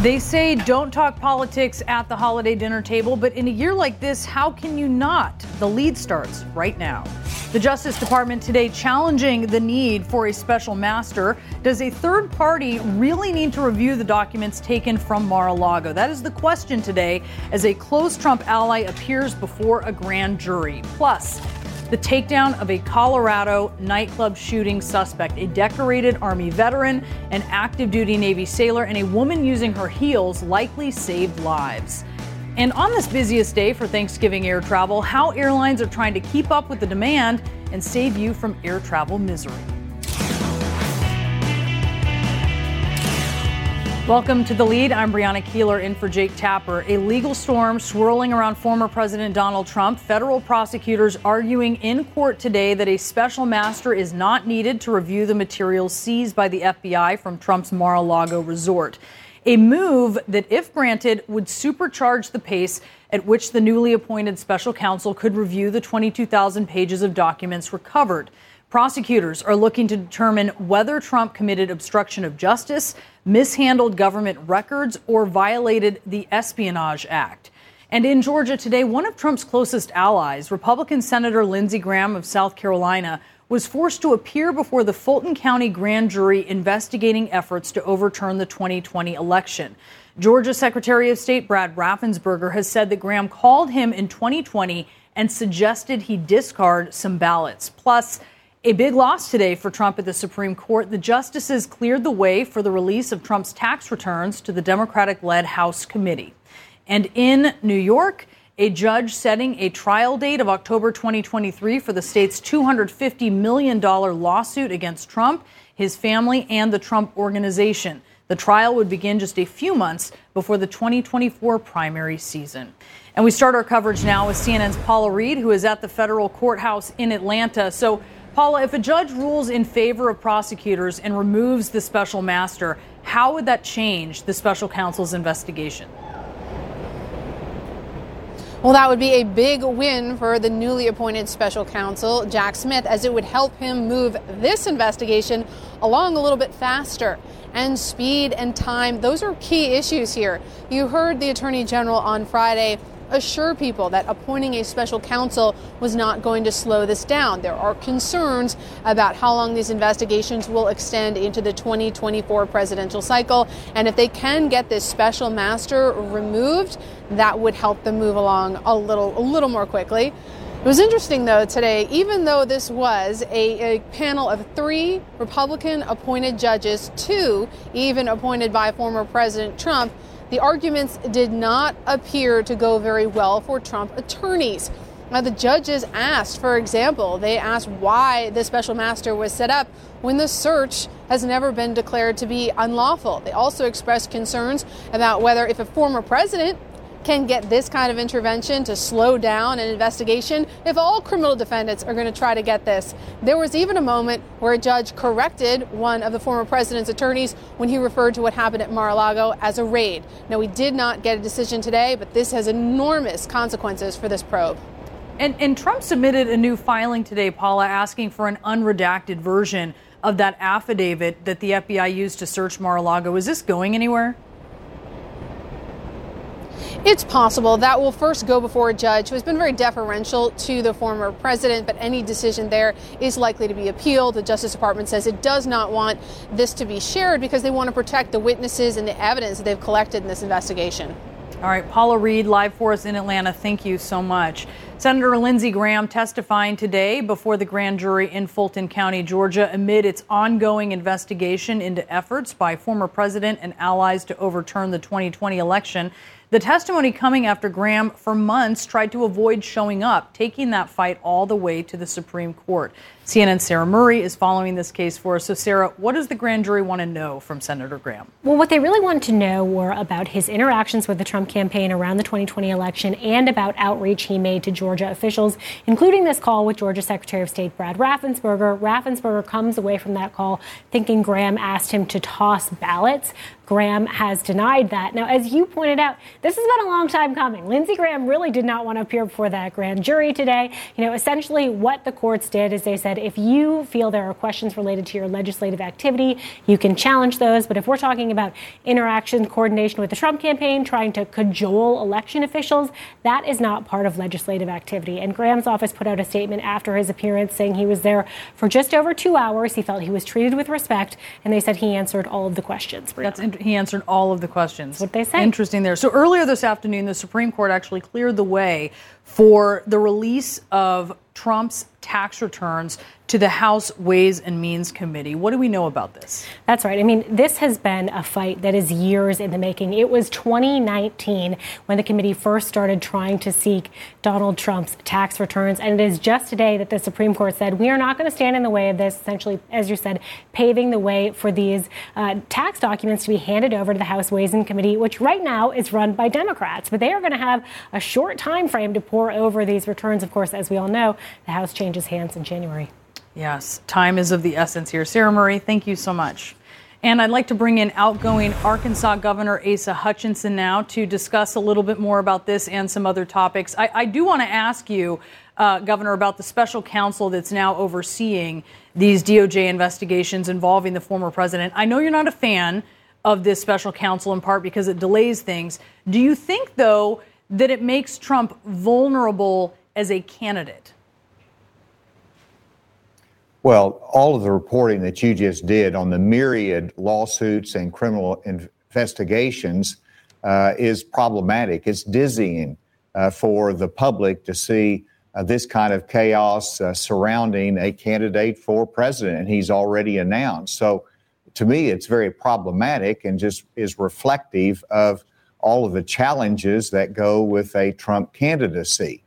They say don't talk politics at the holiday dinner table, but in a year like this, how can you not? The lead starts right now. The Justice Department today challenging the need for a special master. Does a third party really need to review the documents taken from Mar a Lago? That is the question today as a close Trump ally appears before a grand jury. Plus, the takedown of a Colorado nightclub shooting suspect, a decorated Army veteran, an active duty Navy sailor, and a woman using her heels likely saved lives. And on this busiest day for Thanksgiving air travel, how airlines are trying to keep up with the demand and save you from air travel misery. Welcome to the lead. I'm Brianna Keilar in for Jake Tapper. A legal storm swirling around former President Donald Trump. Federal prosecutors arguing in court today that a special master is not needed to review the materials seized by the FBI from Trump's Mar a Lago resort. A move that, if granted, would supercharge the pace at which the newly appointed special counsel could review the 22,000 pages of documents recovered. Prosecutors are looking to determine whether Trump committed obstruction of justice, mishandled government records, or violated the Espionage Act. And in Georgia today, one of Trump's closest allies, Republican Senator Lindsey Graham of South Carolina, was forced to appear before the Fulton County grand jury investigating efforts to overturn the 2020 election. Georgia Secretary of State Brad Raffensperger has said that Graham called him in 2020 and suggested he discard some ballots. Plus, a big loss today for Trump at the Supreme Court. The justices cleared the way for the release of Trump's tax returns to the Democratic led House committee. And in New York, a judge setting a trial date of October 2023 for the state's $250 million lawsuit against Trump, his family, and the Trump organization. The trial would begin just a few months before the 2024 primary season. And we start our coverage now with CNN's Paula Reed, who is at the federal courthouse in Atlanta. So, Paula, if a judge rules in favor of prosecutors and removes the special master, how would that change the special counsel's investigation? Well, that would be a big win for the newly appointed special counsel, Jack Smith, as it would help him move this investigation along a little bit faster. And speed and time, those are key issues here. You heard the Attorney General on Friday assure people that appointing a special counsel was not going to slow this down. There are concerns about how long these investigations will extend into the 2024 presidential cycle. And if they can get this special master removed, that would help them move along a little, a little more quickly. It was interesting, though, today, even though this was a, a, panel of three Republican appointed judges, two even appointed by former President Trump, the arguments did not appear to go very well for Trump attorneys. Now, the judges asked, for example, they asked why the special master was set up when the search has never been declared to be unlawful. They also expressed concerns about whether, if a former president can get this kind of intervention to slow down an investigation if all criminal defendants are going to try to get this. There was even a moment where a judge corrected one of the former president's attorneys when he referred to what happened at Mar a Lago as a raid. Now, we did not get a decision today, but this has enormous consequences for this probe. And, and Trump submitted a new filing today, Paula, asking for an unredacted version of that affidavit that the FBI used to search Mar a Lago. Is this going anywhere? It's possible that will first go before a judge who has been very deferential to the former president, but any decision there is likely to be appealed. The Justice Department says it does not want this to be shared because they want to protect the witnesses and the evidence that they've collected in this investigation. All right, Paula Reed, live for us in Atlanta. Thank you so much. Senator Lindsey Graham testifying today before the grand jury in Fulton County, Georgia, amid its ongoing investigation into efforts by former president and allies to overturn the 2020 election. The testimony coming after Graham, for months, tried to avoid showing up, taking that fight all the way to the Supreme Court. CNN's Sarah Murray is following this case for us. So, Sarah, what does the grand jury want to know from Senator Graham? Well, what they really wanted to know were about his interactions with the Trump campaign around the 2020 election and about outreach he made to Georgia officials, including this call with Georgia Secretary of State Brad Raffensperger. Raffensperger comes away from that call thinking Graham asked him to toss ballots. Graham has denied that. Now, as you pointed out, this has been a long time coming. Lindsey Graham really did not want to appear before that grand jury today. You know, essentially what the courts did is they said if you feel there are questions related to your legislative activity, you can challenge those. But if we're talking about interaction, coordination with the Trump campaign, trying to cajole election officials, that is not part of legislative activity. And Graham's office put out a statement after his appearance saying he was there for just over two hours. He felt he was treated with respect, and they said he answered all of the questions. That's he answered all of the questions. That's what they say. Interesting there. So earlier this afternoon, the Supreme Court actually cleared the way for the release of Trump's tax returns to the House Ways and Means Committee. What do we know about this? That's right. I mean, this has been a fight that is years in the making. It was 2019 when the committee first started trying to seek Donald Trump's tax returns. And it is just today that the Supreme Court said, we are not going to stand in the way of this, essentially, as you said, paving the way for these uh, tax documents to be handed over to the House Ways and Committee, which right now is run by Democrats. But they are going to have a short time frame to pore over these returns. Of course, as we all know, the House changes hands in January. Yes, time is of the essence here. Sarah Murray, thank you so much. And I'd like to bring in outgoing Arkansas Governor Asa Hutchinson now to discuss a little bit more about this and some other topics. I, I do want to ask you, uh, Governor, about the special counsel that's now overseeing these DOJ investigations involving the former president. I know you're not a fan of this special counsel in part because it delays things. Do you think, though, that it makes Trump vulnerable as a candidate? Well, all of the reporting that you just did on the myriad lawsuits and criminal investigations uh, is problematic. It's dizzying uh, for the public to see uh, this kind of chaos uh, surrounding a candidate for president, he's already announced. So, to me, it's very problematic and just is reflective of all of the challenges that go with a Trump candidacy.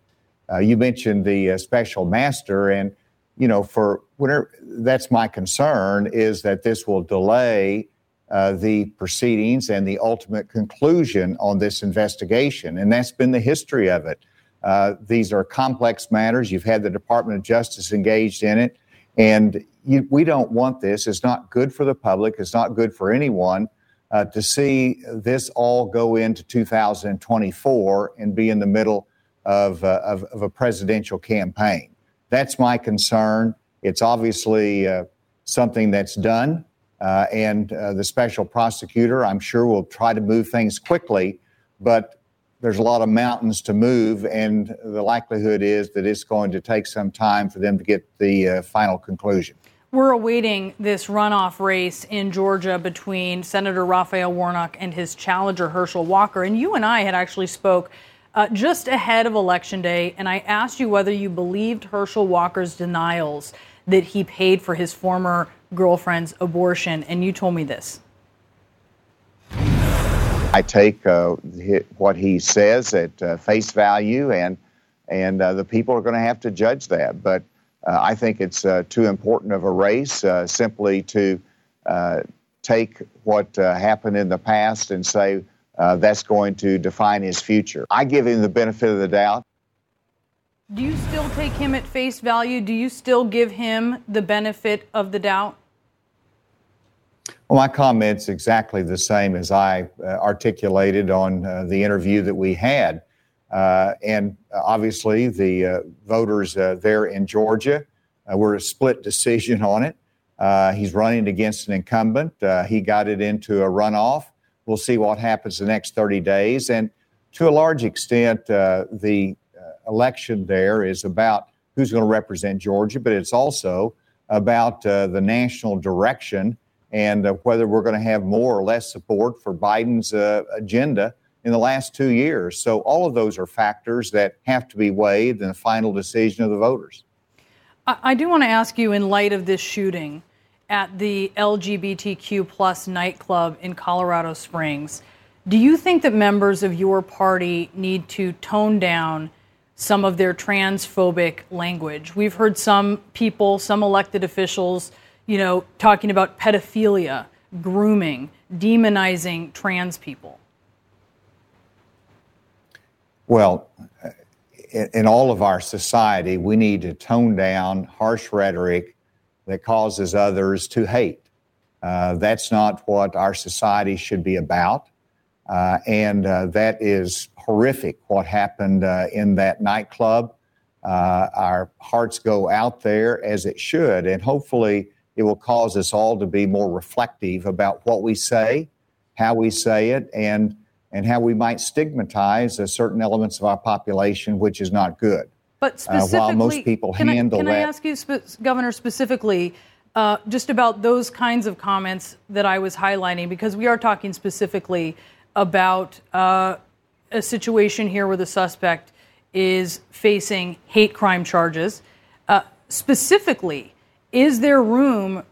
Uh, you mentioned the uh, special master, and you know, for whatever that's my concern is that this will delay uh, the proceedings and the ultimate conclusion on this investigation. And that's been the history of it. Uh, these are complex matters. You've had the Department of Justice engaged in it. And you, we don't want this. It's not good for the public. It's not good for anyone uh, to see this all go into 2024 and be in the middle of, uh, of, of a presidential campaign. That's my concern. It's obviously uh, something that's done, uh, and uh, the special prosecutor, I'm sure, will try to move things quickly, but there's a lot of mountains to move, and the likelihood is that it's going to take some time for them to get the uh, final conclusion. We're awaiting this runoff race in Georgia between Senator Raphael Warnock and his challenger Herschel Walker. And you and I had actually spoke uh, just ahead of Election Day, and I asked you whether you believed Herschel Walker's denials that he paid for his former girlfriend's abortion, and you told me this. I take uh, what he says at uh, face value, and and uh, the people are going to have to judge that. But uh, I think it's uh, too important of a race simply to take what happened in the past and say uh, that's going to define his future. I give him the benefit of the doubt. Do you still take him at face value? Do you still give him the benefit of the doubt? Well, my comment's exactly the same as I uh, articulated on uh, the interview that we had. Uh, and uh, obviously, the uh, voters there in Georgia were a split decision on it. he's running against an incumbent. he got it into a runoff. We'll see what happens the next 30 days. And to a large extent, uh, the uh, election there is about who's going to represent Georgia, but it's also about uh, the national direction and uh, whether we're going to have more or less support for Biden's uh, agenda in the last two years. So all of those are factors that have to be weighed in the final decision of the voters. I do want to ask you, in light of this shooting at the LGBTQ plus nightclub in Colorado Springs, do you think that members of your party need to tone down some of their transphobic language? We've heard some people, some elected officials, you know, talking about pedophilia, grooming, demonizing trans people. Well, in all of our society, we need to tone down harsh rhetoric that causes others to hate. Uh, that's not what our society should be about. Uh, and uh, that is horrific what happened uh, in that nightclub. Uh, our hearts go out there as it should, and hopefully it will cause us all to be more reflective about what we say, how we say it, and and how we might stigmatize certain elements of our population, which is not good. But specifically, uh, while most people can handle I, can that, I ask you, Governor, specifically? Uh, just about those kinds of comments that I was highlighting, because we are talking specifically about uh, a situation here where the suspect is facing hate crime charges. Uh, specifically, is there room,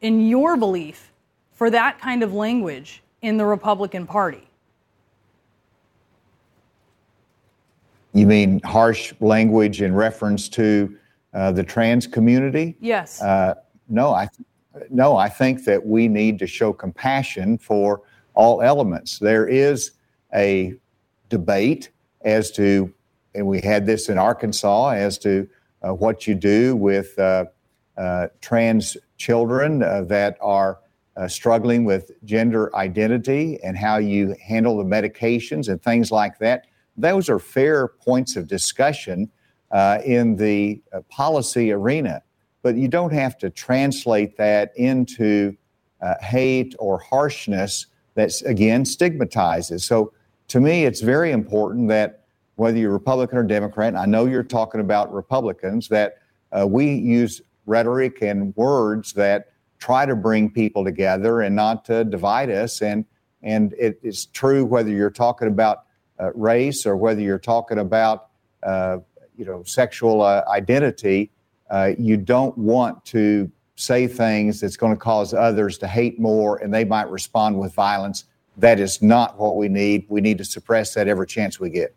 in your belief, for that kind of language in the Republican Party? You mean harsh language in reference to uh, the trans community? Yes. Uh, no, I th- no, I think that we need to show compassion for all elements. There is a debate as to, and we had this in Arkansas, as to uh, what you do with uh, uh, trans children uh, that are uh, struggling with gender identity and how you handle the medications and things like that. Those are fair points of discussion uh, in the policy arena, but you don't have to translate that into hate or harshness that, again, stigmatizes. So to me, it's very important that whether you're Republican or Democrat, I know you're talking about Republicans, that we use rhetoric and words that try to bring people together and not to divide us. And and it is true whether you're talking about uh, race or whether you're talking about uh, you know sexual uh, identity. Uh, you don't want to say things that's going to cause others to hate more, and they might respond with violence. That is not what we need. We need to suppress that every chance we get.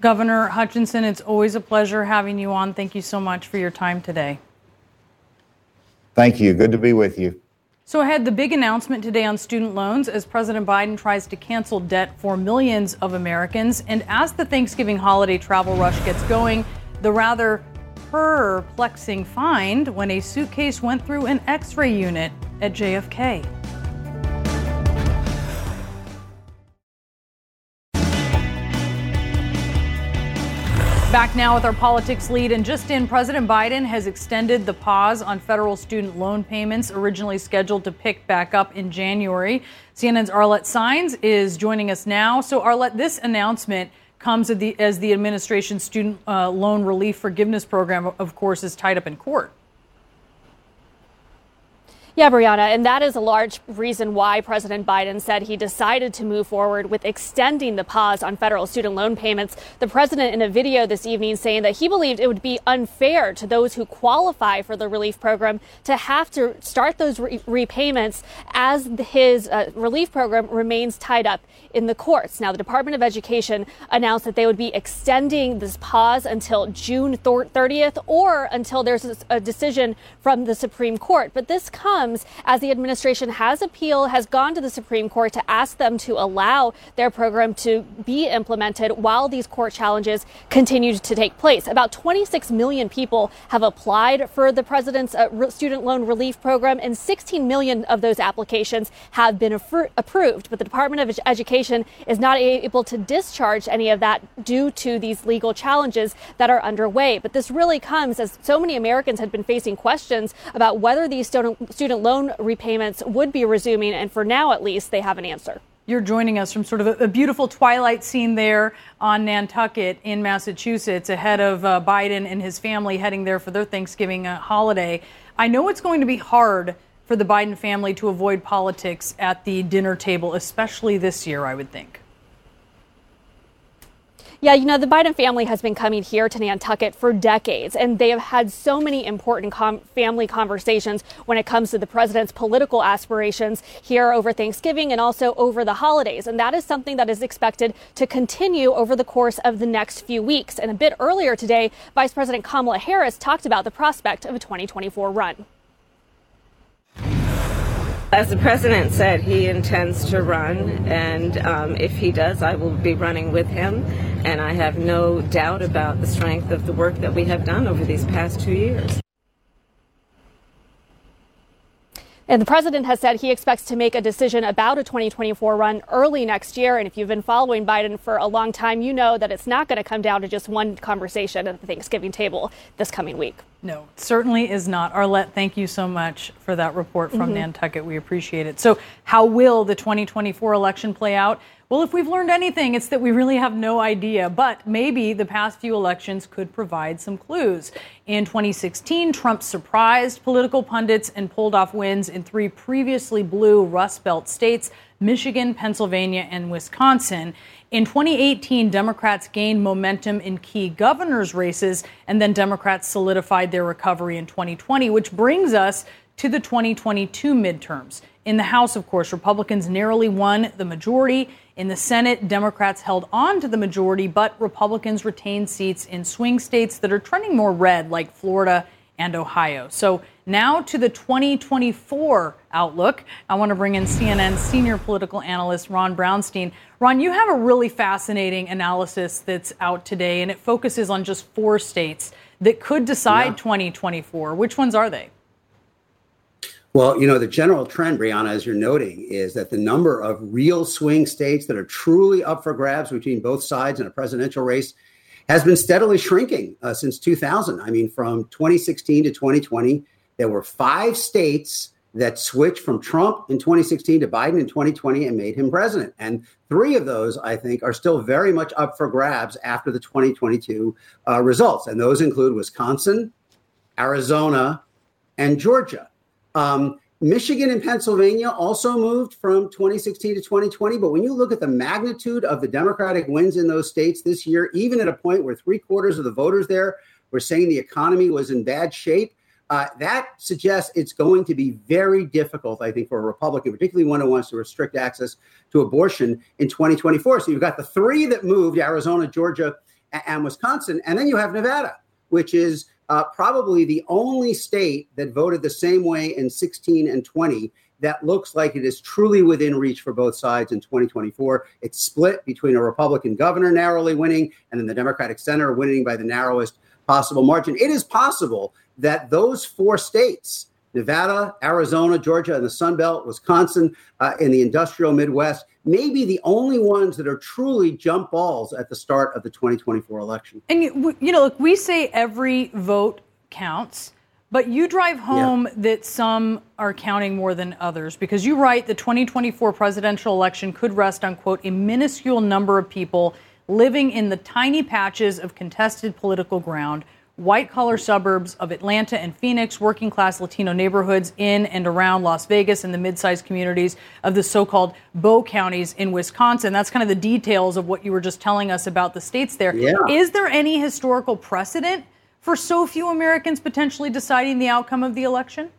Governor Hutchinson, it's always a pleasure having you on. Thank you so much for your time today. Thank you. Good to be with you. So, ahead, the big announcement today on student loans as President Biden tries to cancel debt for millions of Americans. And as the Thanksgiving holiday travel rush gets going, the rather perplexing find when a suitcase went through an x ray unit at JFK. Back now with our politics lead, and just in, President Biden has extended the pause on federal student loan payments, originally scheduled to pick back up in January. CNN's Arlette Saenz is joining us now. So, Arlette, this announcement comes as the, as the administration's student uh, loan relief forgiveness program, of course, is tied up in court. Yeah, Brianna, and that is a large reason why President Biden said he decided to move forward with extending the pause on federal student loan payments. The president, in a video this evening, saying that he believed it would be unfair to those who qualify for the relief program to have to start those re- repayments as his uh, relief program remains tied up in the courts. Now, the Department of Education announced that they would be extending this pause until June 30th or until there's a decision from the Supreme Court. But this comes comes as the administration has appealed, has gone to the Supreme Court to ask them to allow their program to be implemented while these court challenges continue to take place. About 26 million people have applied for the president's uh, student loan relief program, and 16 million of those applications have been approved. But the Department of Education is not able to discharge any of that due to these legal challenges that are underway. But this really comes as so many Americans had been facing questions about whether these student, student loan repayments would be resuming, and for now at least, they have an answer. You're joining us from sort of a, a beautiful twilight scene there on Nantucket in Massachusetts, ahead of uh, Biden and his family heading there for their Thanksgiving uh, holiday. I know it's going to be hard for the Biden family to avoid politics at the dinner table, especially this year, I would think. Yeah, you know, the Biden family has been coming here to Nantucket for decades, and they have had so many important com- family conversations when it comes to the president's political aspirations here over Thanksgiving and also over the holidays. And that is something that is expected to continue over the course of the next few weeks. And a bit earlier today, Vice President Kamala Harris talked about the prospect of a 2024 run. As the president said, he intends to run, and um, if he does, I will be running with him. And I have no doubt about the strength of the work that we have done over these past two years. And the president has said he expects to make a decision about a 2024 run early next year. And if you've been following Biden for a long time, you know that it's not going to come down to just one conversation at the Thanksgiving table this coming week. No, certainly is not. Arlette, thank you so much for that report from mm-hmm. Nantucket. We appreciate it. So, how will the 2024 election play out? Well, if we've learned anything, it's that we really have no idea. But maybe the past few elections could provide some clues. In 2016, Trump surprised political pundits and pulled off wins in three previously blue Rust Belt states Michigan, Pennsylvania, and Wisconsin. In 2018, Democrats gained momentum in key governors' races, and then Democrats solidified their recovery in 2020, which brings us to the 2022 midterms. In the House, of course, Republicans narrowly won the majority. In the Senate, Democrats held on to the majority, but Republicans retained seats in swing states that are trending more red, like Florida and Ohio. So now to the 2024 outlook. I want to bring in CNN senior political analyst Ron Brownstein. Ron, you have a really fascinating analysis that's out today, and it focuses on just four states that could decide yeah. 2024. Which ones are they? Well, you know, the general trend, Brianna, as you're noting, is that the number of real swing states that are truly up for grabs between both sides in a presidential race has been steadily shrinking uh, since 2000. I mean, from 2016 to 2020, there were five states that switched from Trump in 2016 to Biden in 2020 and made him president. And three of those, I think, are still very much up for grabs after the 2022 uh, results. And those include Wisconsin, Arizona, and Georgia. Um, Michigan and Pennsylvania also moved from 2016 to 2020. But when you look at the magnitude of the Democratic wins in those states this year, even at a point where three quarters of the voters there were saying the economy was in bad shape, uh, that suggests it's going to be very difficult, I think, for a Republican, particularly one who wants to restrict access to abortion in 2024. So you've got the three that moved Arizona, Georgia, and Wisconsin. And then you have Nevada, which is uh, probably the only state that voted the same way in 16 and 20 that looks like it is truly within reach for both sides in 2024. It's split between a Republican governor narrowly winning and then the Democratic senator winning by the narrowest possible margin. It is possible that those four states, Nevada, Arizona, Georgia, and the Sun Belt, Wisconsin, uh, in the industrial Midwest, may be the only ones that are truly jump balls at the start of the 2024 election. And, you know, look, we say every vote counts. But you drive home yeah. that some are counting more than others because you write the 2024 presidential election could rest on, quote, a minuscule number of people living in the tiny patches of contested political ground white collar suburbs of Atlanta and Phoenix, working class Latino neighborhoods in and around Las Vegas, and the mid sized communities of the so called Bow counties in Wisconsin. That's kind of the details of what you were just telling us about the states there. Yeah. Is there any historical precedent for so few Americans potentially deciding the outcome of the election?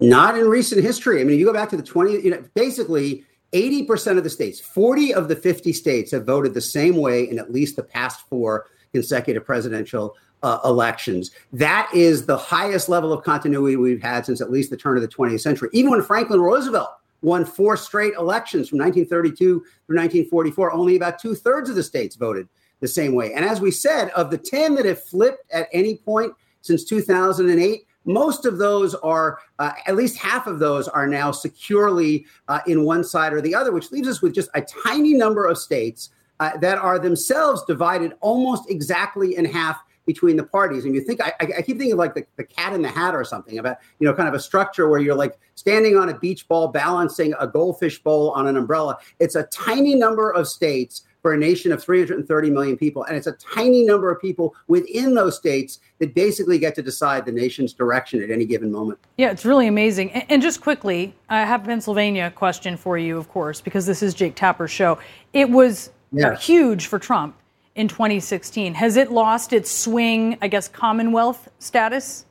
Not in recent history. I mean, you go back to the 20, you know, basically 80% of the states, 40 of the 50 states have voted the same way in at least the past four consecutive presidential uh, elections. That is the highest level of continuity we've had since at least the turn of the 20th century. Even when Franklin Roosevelt won four straight elections from 1932 through 1944, only about two thirds of the states voted the same way. And as we said, of the 10 that have flipped at any point since 2008, most of those are, uh, at least half of those are now securely uh, in one side or the other, which leaves us with just a tiny number of states uh, that are themselves divided almost exactly in half between the parties. And you think, I, I keep thinking like the, the cat in the hat or something about, you know, kind of a structure where you're like standing on a beach ball, balancing a goldfish bowl on an umbrella. It's a tiny number of states for a nation of 330 million people. And it's a tiny number of people within those states that basically get to decide the nation's direction at any given moment. Yeah, it's really amazing. And, and just quickly, I have a Pennsylvania question for you, of course, because this is Jake Tapper's show. It was yeah. huge for Trump in 2016. Has it lost its swing, I guess, Commonwealth status?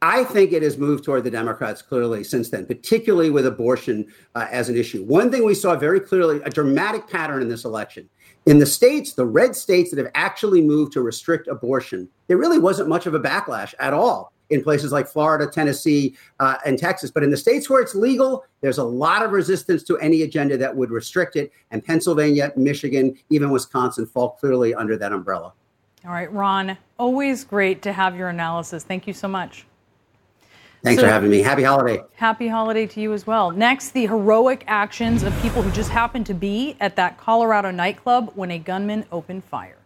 I think it has moved toward the Democrats clearly since then, particularly with abortion uh, as an issue. One thing we saw very clearly a dramatic pattern in this election. In the states, the red states that have actually moved to restrict abortion, there really wasn't much of a backlash at all in places like Florida, Tennessee, uh, and Texas. But in the states where it's legal, there's a lot of resistance to any agenda that would restrict it. And Pennsylvania, Michigan, even Wisconsin fall clearly under that umbrella. All right, Ron, always great to have your analysis. Thank you so much. Thanks so, for having me. Happy holiday. Happy holiday to you as well. Next, the heroic actions of people who just happened to be at that Colorado nightclub when a gunman opened fire.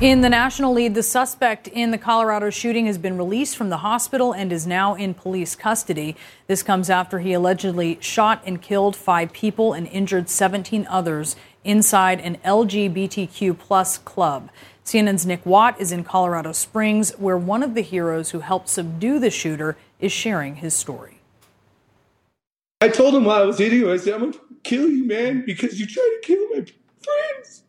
In the national lead, the suspect in the Colorado shooting has been released from the hospital and is now in police custody. This comes after he allegedly shot and killed five people and injured 17 others inside an LGBTQ plus club. CNN's Nick Watt is in Colorado Springs, where one of the heroes who helped subdue the shooter is sharing his story. I told him while I was him, I said, I'm going to kill you, man, because you tried to kill my friends.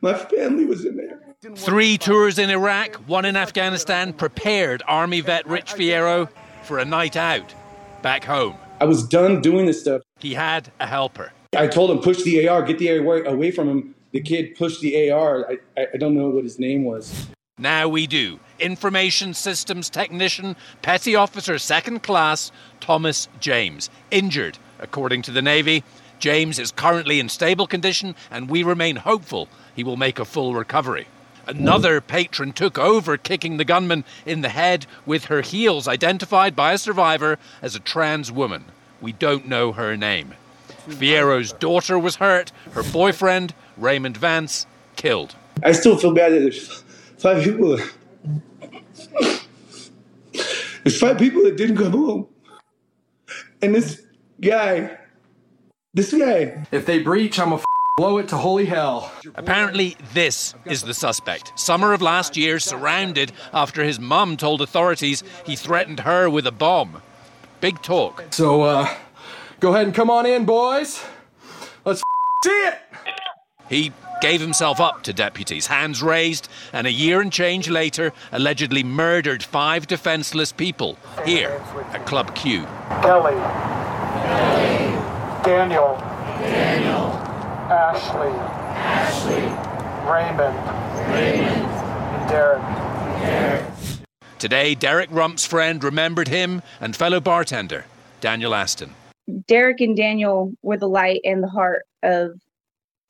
My family was in there. Three tours in Iraq, one in Afghanistan, prepared Army vet Rich Fierro for a night out back home. I was done doing this stuff. He had a helper. I told him, push the AR, get the AR away from him the kid pushed the AR. I, I don't know what his name was. Now we do. Information Systems Technician, Petty Officer Second Class Thomas James. Injured, according to the Navy. James is currently in stable condition, and we remain hopeful he will make a full recovery. Another patron took over, kicking the gunman in the head with her heels, identified by a survivor as a trans woman. We don't know her name. Fierro's daughter was hurt, her boyfriend Raymond Vance, killed. I still feel bad that there's five people. There's five people that didn't come home. And this guy, this guy. If they breach, I'm a f- blow it to holy hell. Apparently, this is the suspect. Summer of last year, surrounded after his mum told authorities he threatened her with a bomb. Big talk. So, uh, go ahead and come on in, boys. Let's see it. He gave himself up to deputies, hands raised, and a year and change later, allegedly murdered five defenseless people here at Club Q. Kelly. Kelly. Daniel. Daniel. Ashley. Ashley. Raymond. Raymond. And Derrick. Derrick. Today, Derrick Rump's friend remembered him and fellow bartender, Daniel Aston. Derrick and Daniel were the light and the heart of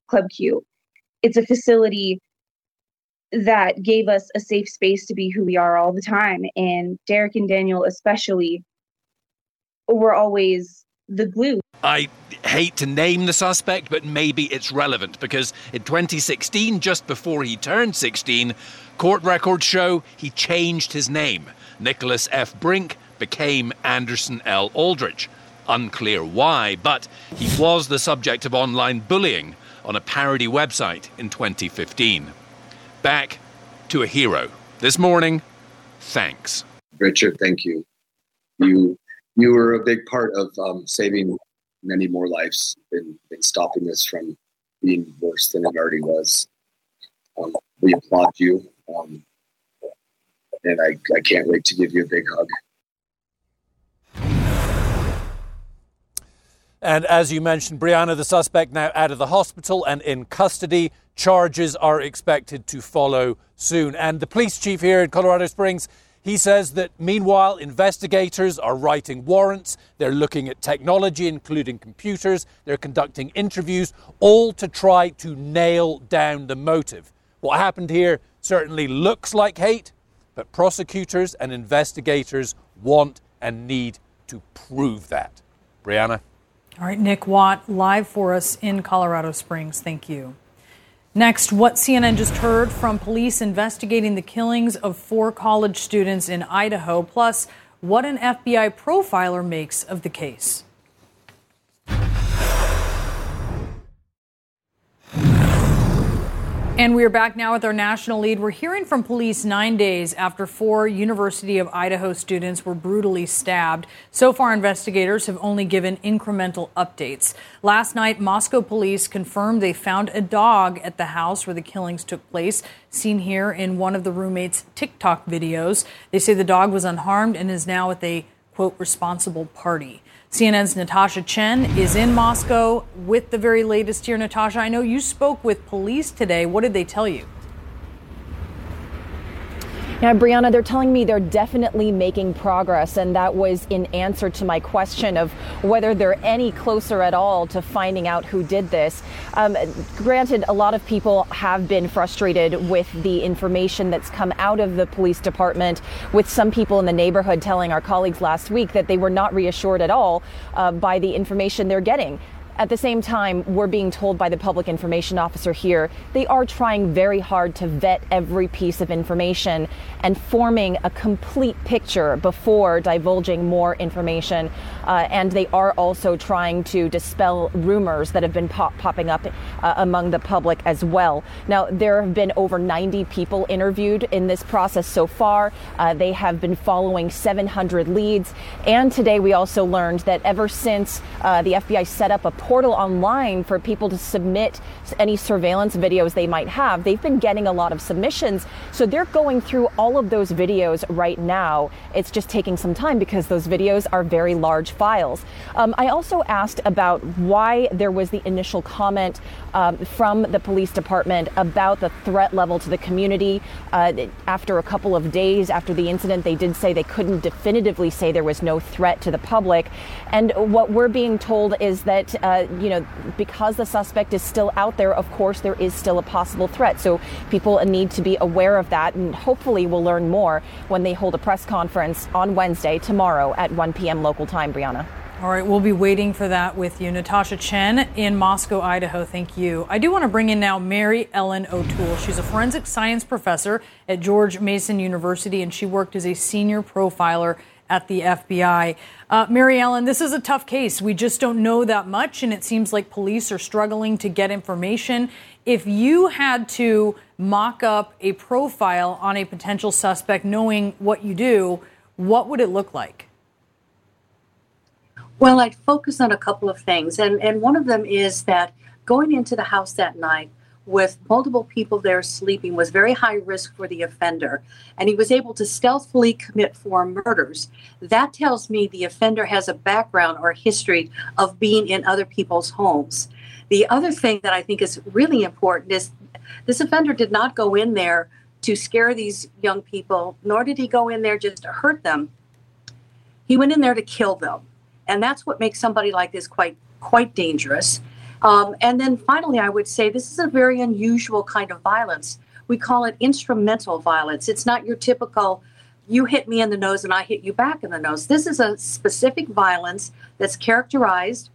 Club Q. It's a facility that gave us a safe space to be who we are all the time. And Derrick and Daniel, especially, were always the glue. I hate to name the suspect, but maybe it's relevant because in 2016, just before he turned 16, court records show he changed his name. Nicholas F. Brink became Anderson L. Aldrich. Unclear why, but he was the subject of online bullying on a parody website in 2015. Back to a hero. This morning, thanks. Richard, thank you. You you were a big part of um, saving many more lives and, and, stopping this from being worse than it already was. Um, we applaud you, um, and I, I can't wait to give you a big hug. And as you mentioned, Brianna, the suspect now out of the hospital and in custody. Charges are expected to follow soon. And the police chief here in Colorado Springs, he says that meanwhile, investigators are writing warrants. They're looking at technology, including computers. They're conducting interviews, all to try to nail down the motive. What happened here certainly looks like hate, but prosecutors and investigators want and need to prove that. Brianna? All right, Nick Watt, live for us in Colorado Springs. Thank you. Next, what CNN just heard from police investigating the killings of four college students in Idaho, plus what an FBI profiler makes of the case. And we are back now with our national lead. We're hearing from police nine days after four University of Idaho students were brutally stabbed. So far, investigators have only given incremental updates. Last night, Moscow police confirmed they found a dog at the house where the killings took place, seen here in one of the roommates' TikTok videos. They say the dog was unharmed and is now with a quote responsible party. CNN's Natasha Chen is in Moscow with the very latest here. Natasha, I know you spoke with police today. What did they tell you? Yeah, Brianna, they're telling me they're definitely making progress, and that was in answer to my question of whether they're any closer at all to finding out who did this. Um, granted, a lot of people have been frustrated with the information that's come out of the police department, with some people in the neighborhood telling our colleagues last week that they were not reassured at all uh, by the information they're getting. At the same time, we're being told by the public information officer here they are trying very hard to vet every piece of information and forming a complete picture before divulging more information. Uh, and they are also trying to dispel rumors that have been pop- popping up uh, among the public as well. Now, there have been over 90 people interviewed in this process so far. Uh, they have been following 700 leads. And today we also learned that ever since uh, the FBI set up a portal online for people to submit any surveillance videos they might have. They've been getting a lot of submissions. So they're going through all of those videos right now. It's just taking some time because those videos are very large files. Um, I also asked about why there was the initial comment um, from the police department about the threat level to the community. Uh, after a couple of days after the incident, they did say they couldn't definitively say there was no threat to the public. And what we're being told is that uh, you know, because the suspect is still out there, of course, there is still a possible threat. So people need to be aware of that, and hopefully we'll learn more when they hold a press conference on Wednesday, tomorrow at 1 p.m. local time, Brianna. All right, we'll be waiting for that with you. Natasha Chen in Moscow, Idaho. Thank you. I do want to bring in now Mary Ellen O'Toole. She's a forensic science professor at George Mason University, and she worked as a senior profiler at the FBI. Uh, Mary Ellen, this is a tough case. We just don't know that much, and it seems like police are struggling to get information. If you had to mock up a profile on a potential suspect, knowing what you do, what would it look like? Well, I'd focus on a couple of things, and, and one of them is that going into the house that night, with multiple people there sleeping was very high risk for the offender, and he was able to stealthily commit four murders. That tells me the offender has a background or history of being in other people's homes. The other thing that I think is really important is this offender did not go in there to scare these young people, nor did he go in there just to hurt them. He went in there to kill them. And that's what makes somebody like this quite quite dangerous. Um, and then finally, I would say this is a very unusual kind of violence. We call it instrumental violence. It's not your typical, you hit me in the nose and I hit you back in the nose. This is a specific violence that's characterized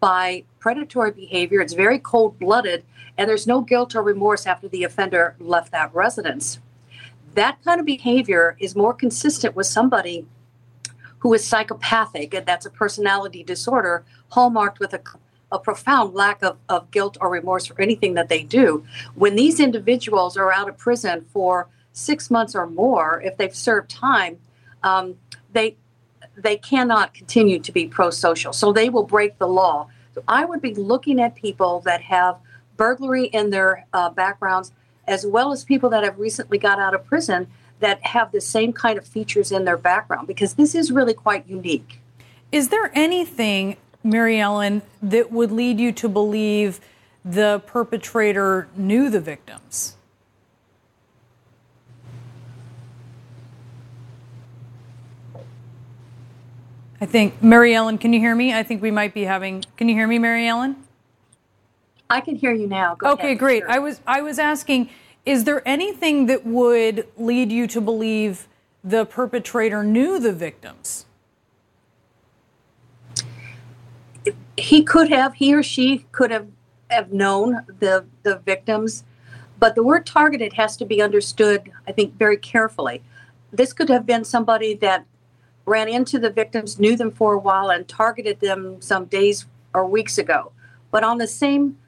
by predatory behavior. It's very cold blooded, and there's no guilt or remorse after the offender left that residence. That kind of behavior is more consistent with somebody who is psychopathic, and that's a personality disorder hallmarked with a a profound lack of, of guilt or remorse for anything that they do. When these individuals are out of prison for six months or more, if they've served time, um, they they cannot continue to be pro-social. So they will break the law. So I would be looking at people that have burglary in their uh, backgrounds, as well as people that have recently got out of prison that have the same kind of features in their background, because this is really quite unique. Is there anything Mary Ellen, that would lead you to believe the perpetrator knew the victims? I think, Mary Ellen, can you hear me? I think we might be having. Can you hear me, Mary Ellen? I can hear you now. Go okay, ahead. great. Sure. I was I was asking, is there anything that would lead you to believe the perpetrator knew the victims? he could have, he or she could have, have known the, the victims, but the word targeted has to be understood, I think, very carefully. This could have been somebody that ran into the victims, knew them for a while, and targeted them some days or weeks ago. But on the same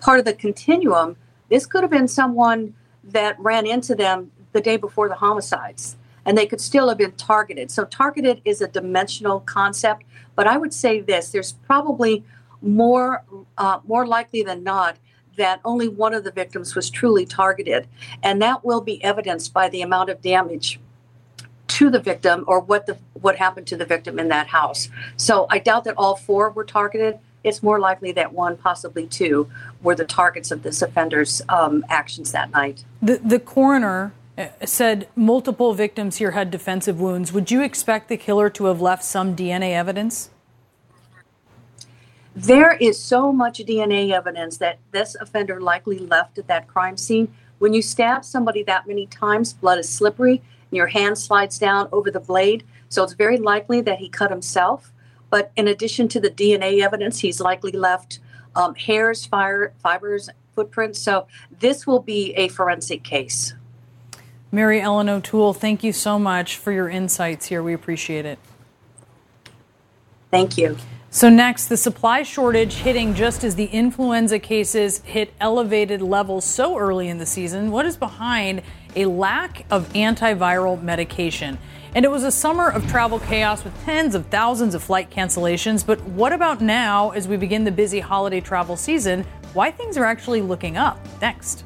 part of the continuum, This could have been someone that ran into them the day before the homicides, and they could still have been targeted. So, targeted is a dimensional concept, but I would say this there's probably more, uh, more likely than not that only one of the victims was truly targeted. And that will be evidenced by the amount of damage to the victim or what the what happened to the victim in that house. So I doubt that all four were targeted. It's more likely that one, possibly two, were the targets of this offender's um, actions that night. The, the coroner uh, said multiple victims here had defensive wounds. Would you expect the killer to have left some DNA evidence? There is so much DNA evidence that this offender likely left at that crime scene. When you stab somebody that many times, blood is slippery and your hand slides down over the blade. So it's very likely that he cut himself. But in addition to the DNA evidence, he's likely left um, hairs, fire, fibers, footprints. So this will be a forensic case. Mary Ellen O'Toole, thank you so much for your insights here. We appreciate it. Thank you. So, next, the supply shortage hitting just as the influenza cases hit elevated levels so early in the season. What is behind a lack of antiviral medication? And it was a summer of travel chaos with tens of thousands of flight cancellations. But what about now as we begin the busy holiday travel season? Why things are actually looking up? Next.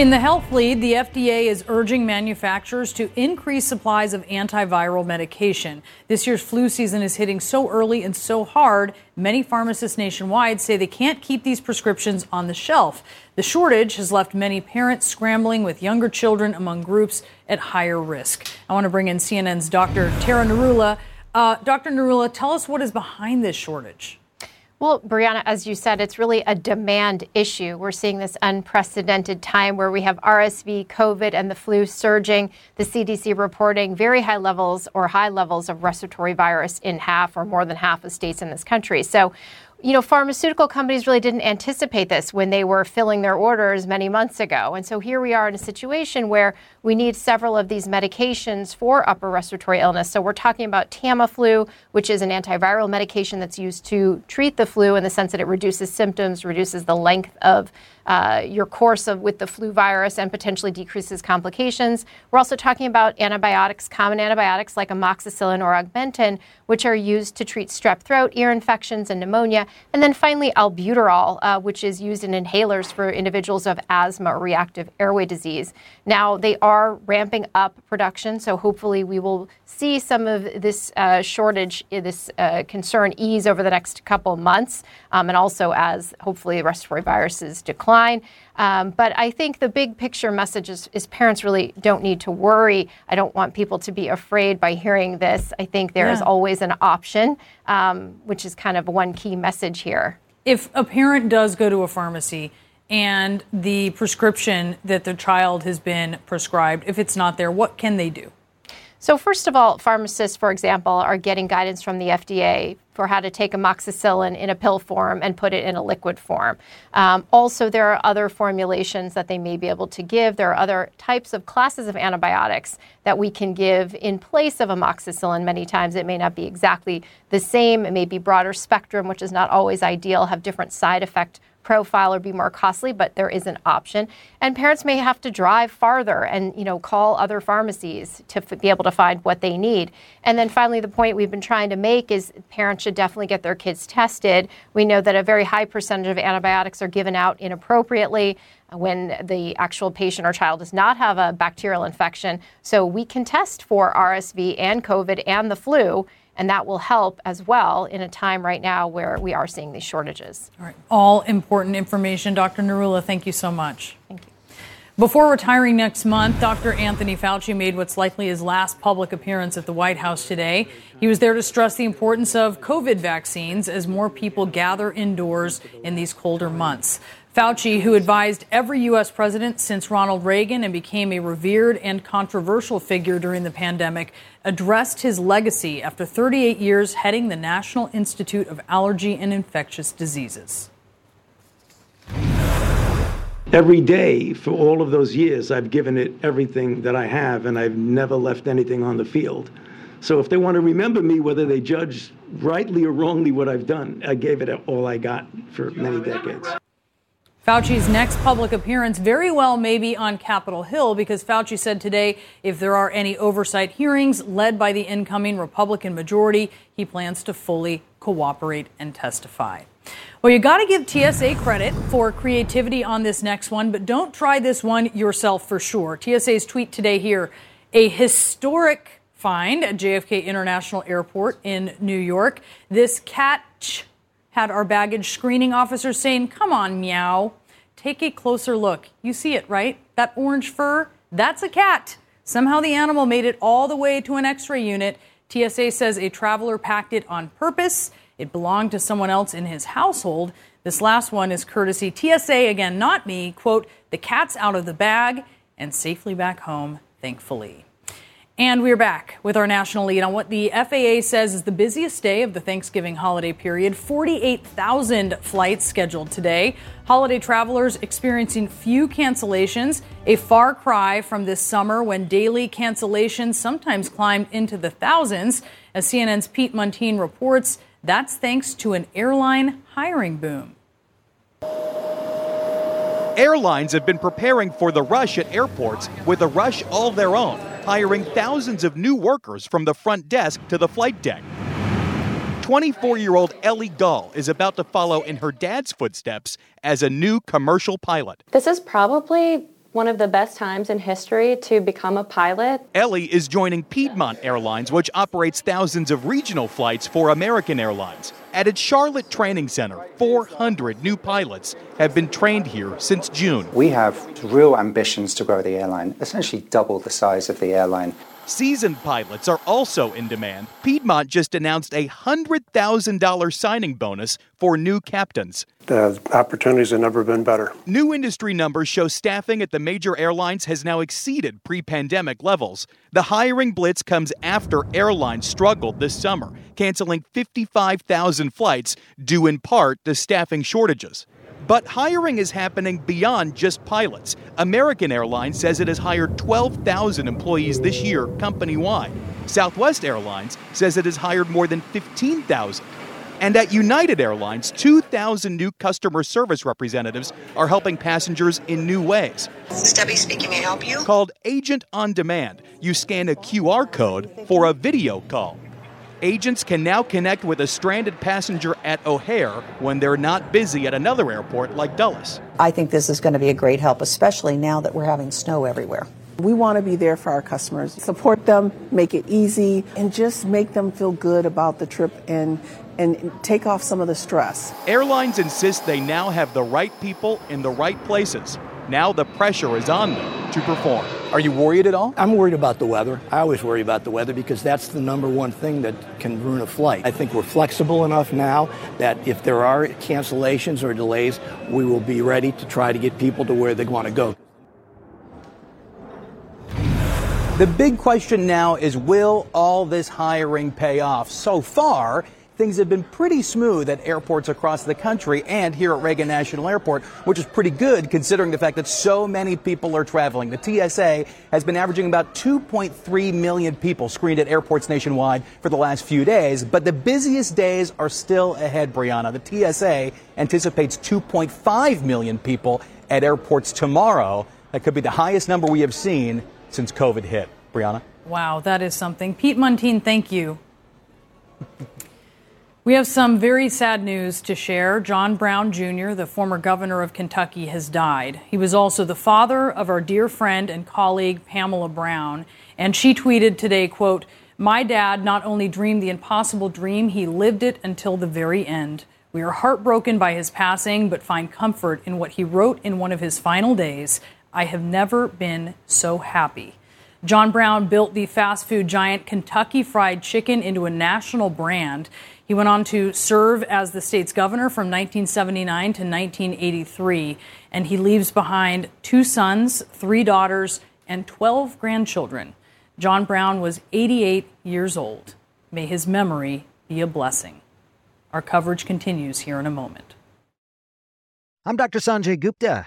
In the health lead, the FDA is urging manufacturers to increase supplies of antiviral medication. This year's flu season is hitting so early and so hard, many pharmacists nationwide say they can't keep these prescriptions on the shelf. The shortage has left many parents scrambling with younger children among groups at higher risk. I want to bring in CNN's Dr. Tara Narula. Uh, Dr. Narula, tell us what is behind this shortage. Well, Brianna, as you said, it's really a demand issue. We're seeing this unprecedented time where we have RSV, COVID, and the flu surging. The CDC reporting very high levels or high levels of respiratory virus in half or more than half of states in this country. So you know, pharmaceutical companies really didn't anticipate this when they were filling their orders many months ago. And so here we are in a situation where we need several of these medications for upper respiratory illness. So we're talking about Tamiflu, which is an antiviral medication that's used to treat the flu in the sense that it reduces symptoms, reduces the length of uh, your course of with the flu virus and potentially decreases complications. We're also talking about antibiotics, common antibiotics like amoxicillin or augmentin, which are used to treat strep throat, ear infections, and pneumonia. And then finally, albuterol, uh, which is used in inhalers for individuals of asthma or reactive airway disease. Now, they are ramping up production, so hopefully we will see some of this uh, shortage, this uh, concern ease over the next couple months, um, and also as hopefully respiratory viruses decline. Um, but I think the big picture message is, is, parents really don't need to worry. I don't want people to be afraid by hearing this. I think there yeah. is always an option, um, which is kind of one key message here. If a parent does go to a pharmacy and the prescription that the child has been prescribed, if it's not there, what can they do? So, first of all, pharmacists, for example, are getting guidance from the FDA for how to take amoxicillin in a pill form and put it in a liquid form. Um, also, there are other formulations that they may be able to give. There are other types of classes of antibiotics that we can give in place of amoxicillin. Many times it may not be exactly the same, it may be broader spectrum, which is not always ideal, have different side effect profile or be more costly, but there is an option. And parents may have to drive farther and you know call other pharmacies to f- be able to find what they need. And then finally, the point we've been trying to make is parents should definitely get their kids tested. We know that a very high percentage of antibiotics are given out inappropriately uh, when the actual patient or child does not have a bacterial infection. So we can test for RSV and COVID and the flu and that will help as well in a time right now where we are seeing these shortages. All right. All important information. Dr. Narula, thank you so much. Thank you. Before retiring next month, Dr. Anthony Fauci made what's likely his last public appearance at the White House today. He was there to stress the importance of COVID vaccines as more people gather indoors in these colder months. Fauci, who advised every U.S. president since Ronald Reagan and became a revered and controversial figure during the pandemic, addressed his legacy after 38 years heading the National Institute of Allergy and Infectious Diseases. Every day for all of those years, I've given it everything that I have, and I've never left anything on the field. So if they want to remember me, whether they judge rightly or wrongly what I've done. I gave it all I got for many decades. Fauci's next public appearance very well may be on Capitol Hill because Fauci said today if there are any oversight hearings led by the incoming Republican majority, he plans to fully cooperate and testify. Well, you got to give TSA credit for creativity on this next one, but don't try this one yourself for sure. TSA's tweet today here a historic find at JFK International Airport in New York. This catch had our baggage screening officers saying, Come on, meow. Take a closer look. You see it, right? That orange fur? That's a cat. Somehow the animal made it all the way to an x ray unit. TSA says a traveler packed it on purpose. It belonged to someone else in his household. This last one is courtesy TSA, again, not me. Quote, the cat's out of the bag and safely back home, thankfully. And we're back with our national lead on what the FAA says is the busiest day of the Thanksgiving holiday period. 48,000 flights scheduled today. Holiday travelers experiencing few cancellations, a far cry from this summer when daily cancellations sometimes climbed into the thousands. As CNN's Pete Muntean reports, that's thanks to an airline hiring boom. Airlines have been preparing for the rush at airports with a rush all their own hiring thousands of new workers from the front desk to the flight deck. 24 year old Ellie Gull is about to follow in her dad's footsteps as a new commercial pilot. This is probably one of the best times in history to become a pilot. Ellie is joining Piedmont Airlines, which operates thousands of regional flights for American Airlines. At its Charlotte Training Center, 400 new pilots have been trained here since June. We have real ambitions to grow the airline, essentially double the size of the airline. Seasoned pilots are also in demand. Piedmont just announced a $100,000 signing bonus for new captains. Opportunities have never been better. New industry numbers show staffing at the major airlines has now exceeded pre pandemic levels. The hiring blitz comes after airlines struggled this summer, canceling 55,000 flights due in part to staffing shortages. But hiring is happening beyond just pilots. American Airlines says it has hired 12,000 employees this year company wide. Southwest Airlines says it has hired more than 15,000. And at United Airlines, 2,000 new customer service representatives are helping passengers in new ways. This is Debbie speaking. May I help you? Called Agent on Demand. You scan a QR code for a video call agents can now connect with a stranded passenger at O'Hare when they're not busy at another airport like Dulles. I think this is going to be a great help, especially now that we're having snow everywhere. We want to be there for our customers, support them, make it easy, and just make them feel good about the trip and and take off some of the stress. Airlines insist they now have the right people in the right places. Now the pressure is on them to perform. Are you worried at all? I'm worried about the weather. I always worry about the weather because that's the number one thing that can ruin a flight. I think we're flexible enough now that if there are cancellations or delays, we will be ready to try to get people to where they want to go. The big question now is will all this hiring pay off? So far, things have been pretty smooth at airports across the country and here at Reagan National Airport, which is pretty good considering the fact that so many people are traveling. The TSA has been averaging about 2.3 million people screened at airports nationwide for the last few days, but the busiest days are still ahead, Brianna. The TSA anticipates 2.5 million people at airports tomorrow. That could be the highest number we have seen since COVID hit. Brianna? Wow, that is something. Pete Muntean, thank you. We have some very sad news to share. John Brown Jr., the former governor of Kentucky, has died. He was also the father of our dear friend and colleague Pamela Brown, and she tweeted today, quote, "My dad not only dreamed the impossible dream, he lived it until the very end. We are heartbroken by his passing, but find comfort in what he wrote in one of his final days. I have never been so happy." John Brown built the fast food giant Kentucky Fried Chicken into a national brand. He went on to serve as the state's governor from 1979 to 1983, and he leaves behind two sons, three daughters, and 12 grandchildren. John Brown was 88 years old. May his memory be a blessing. Our coverage continues here in a moment. I'm Dr. Sanjay Gupta,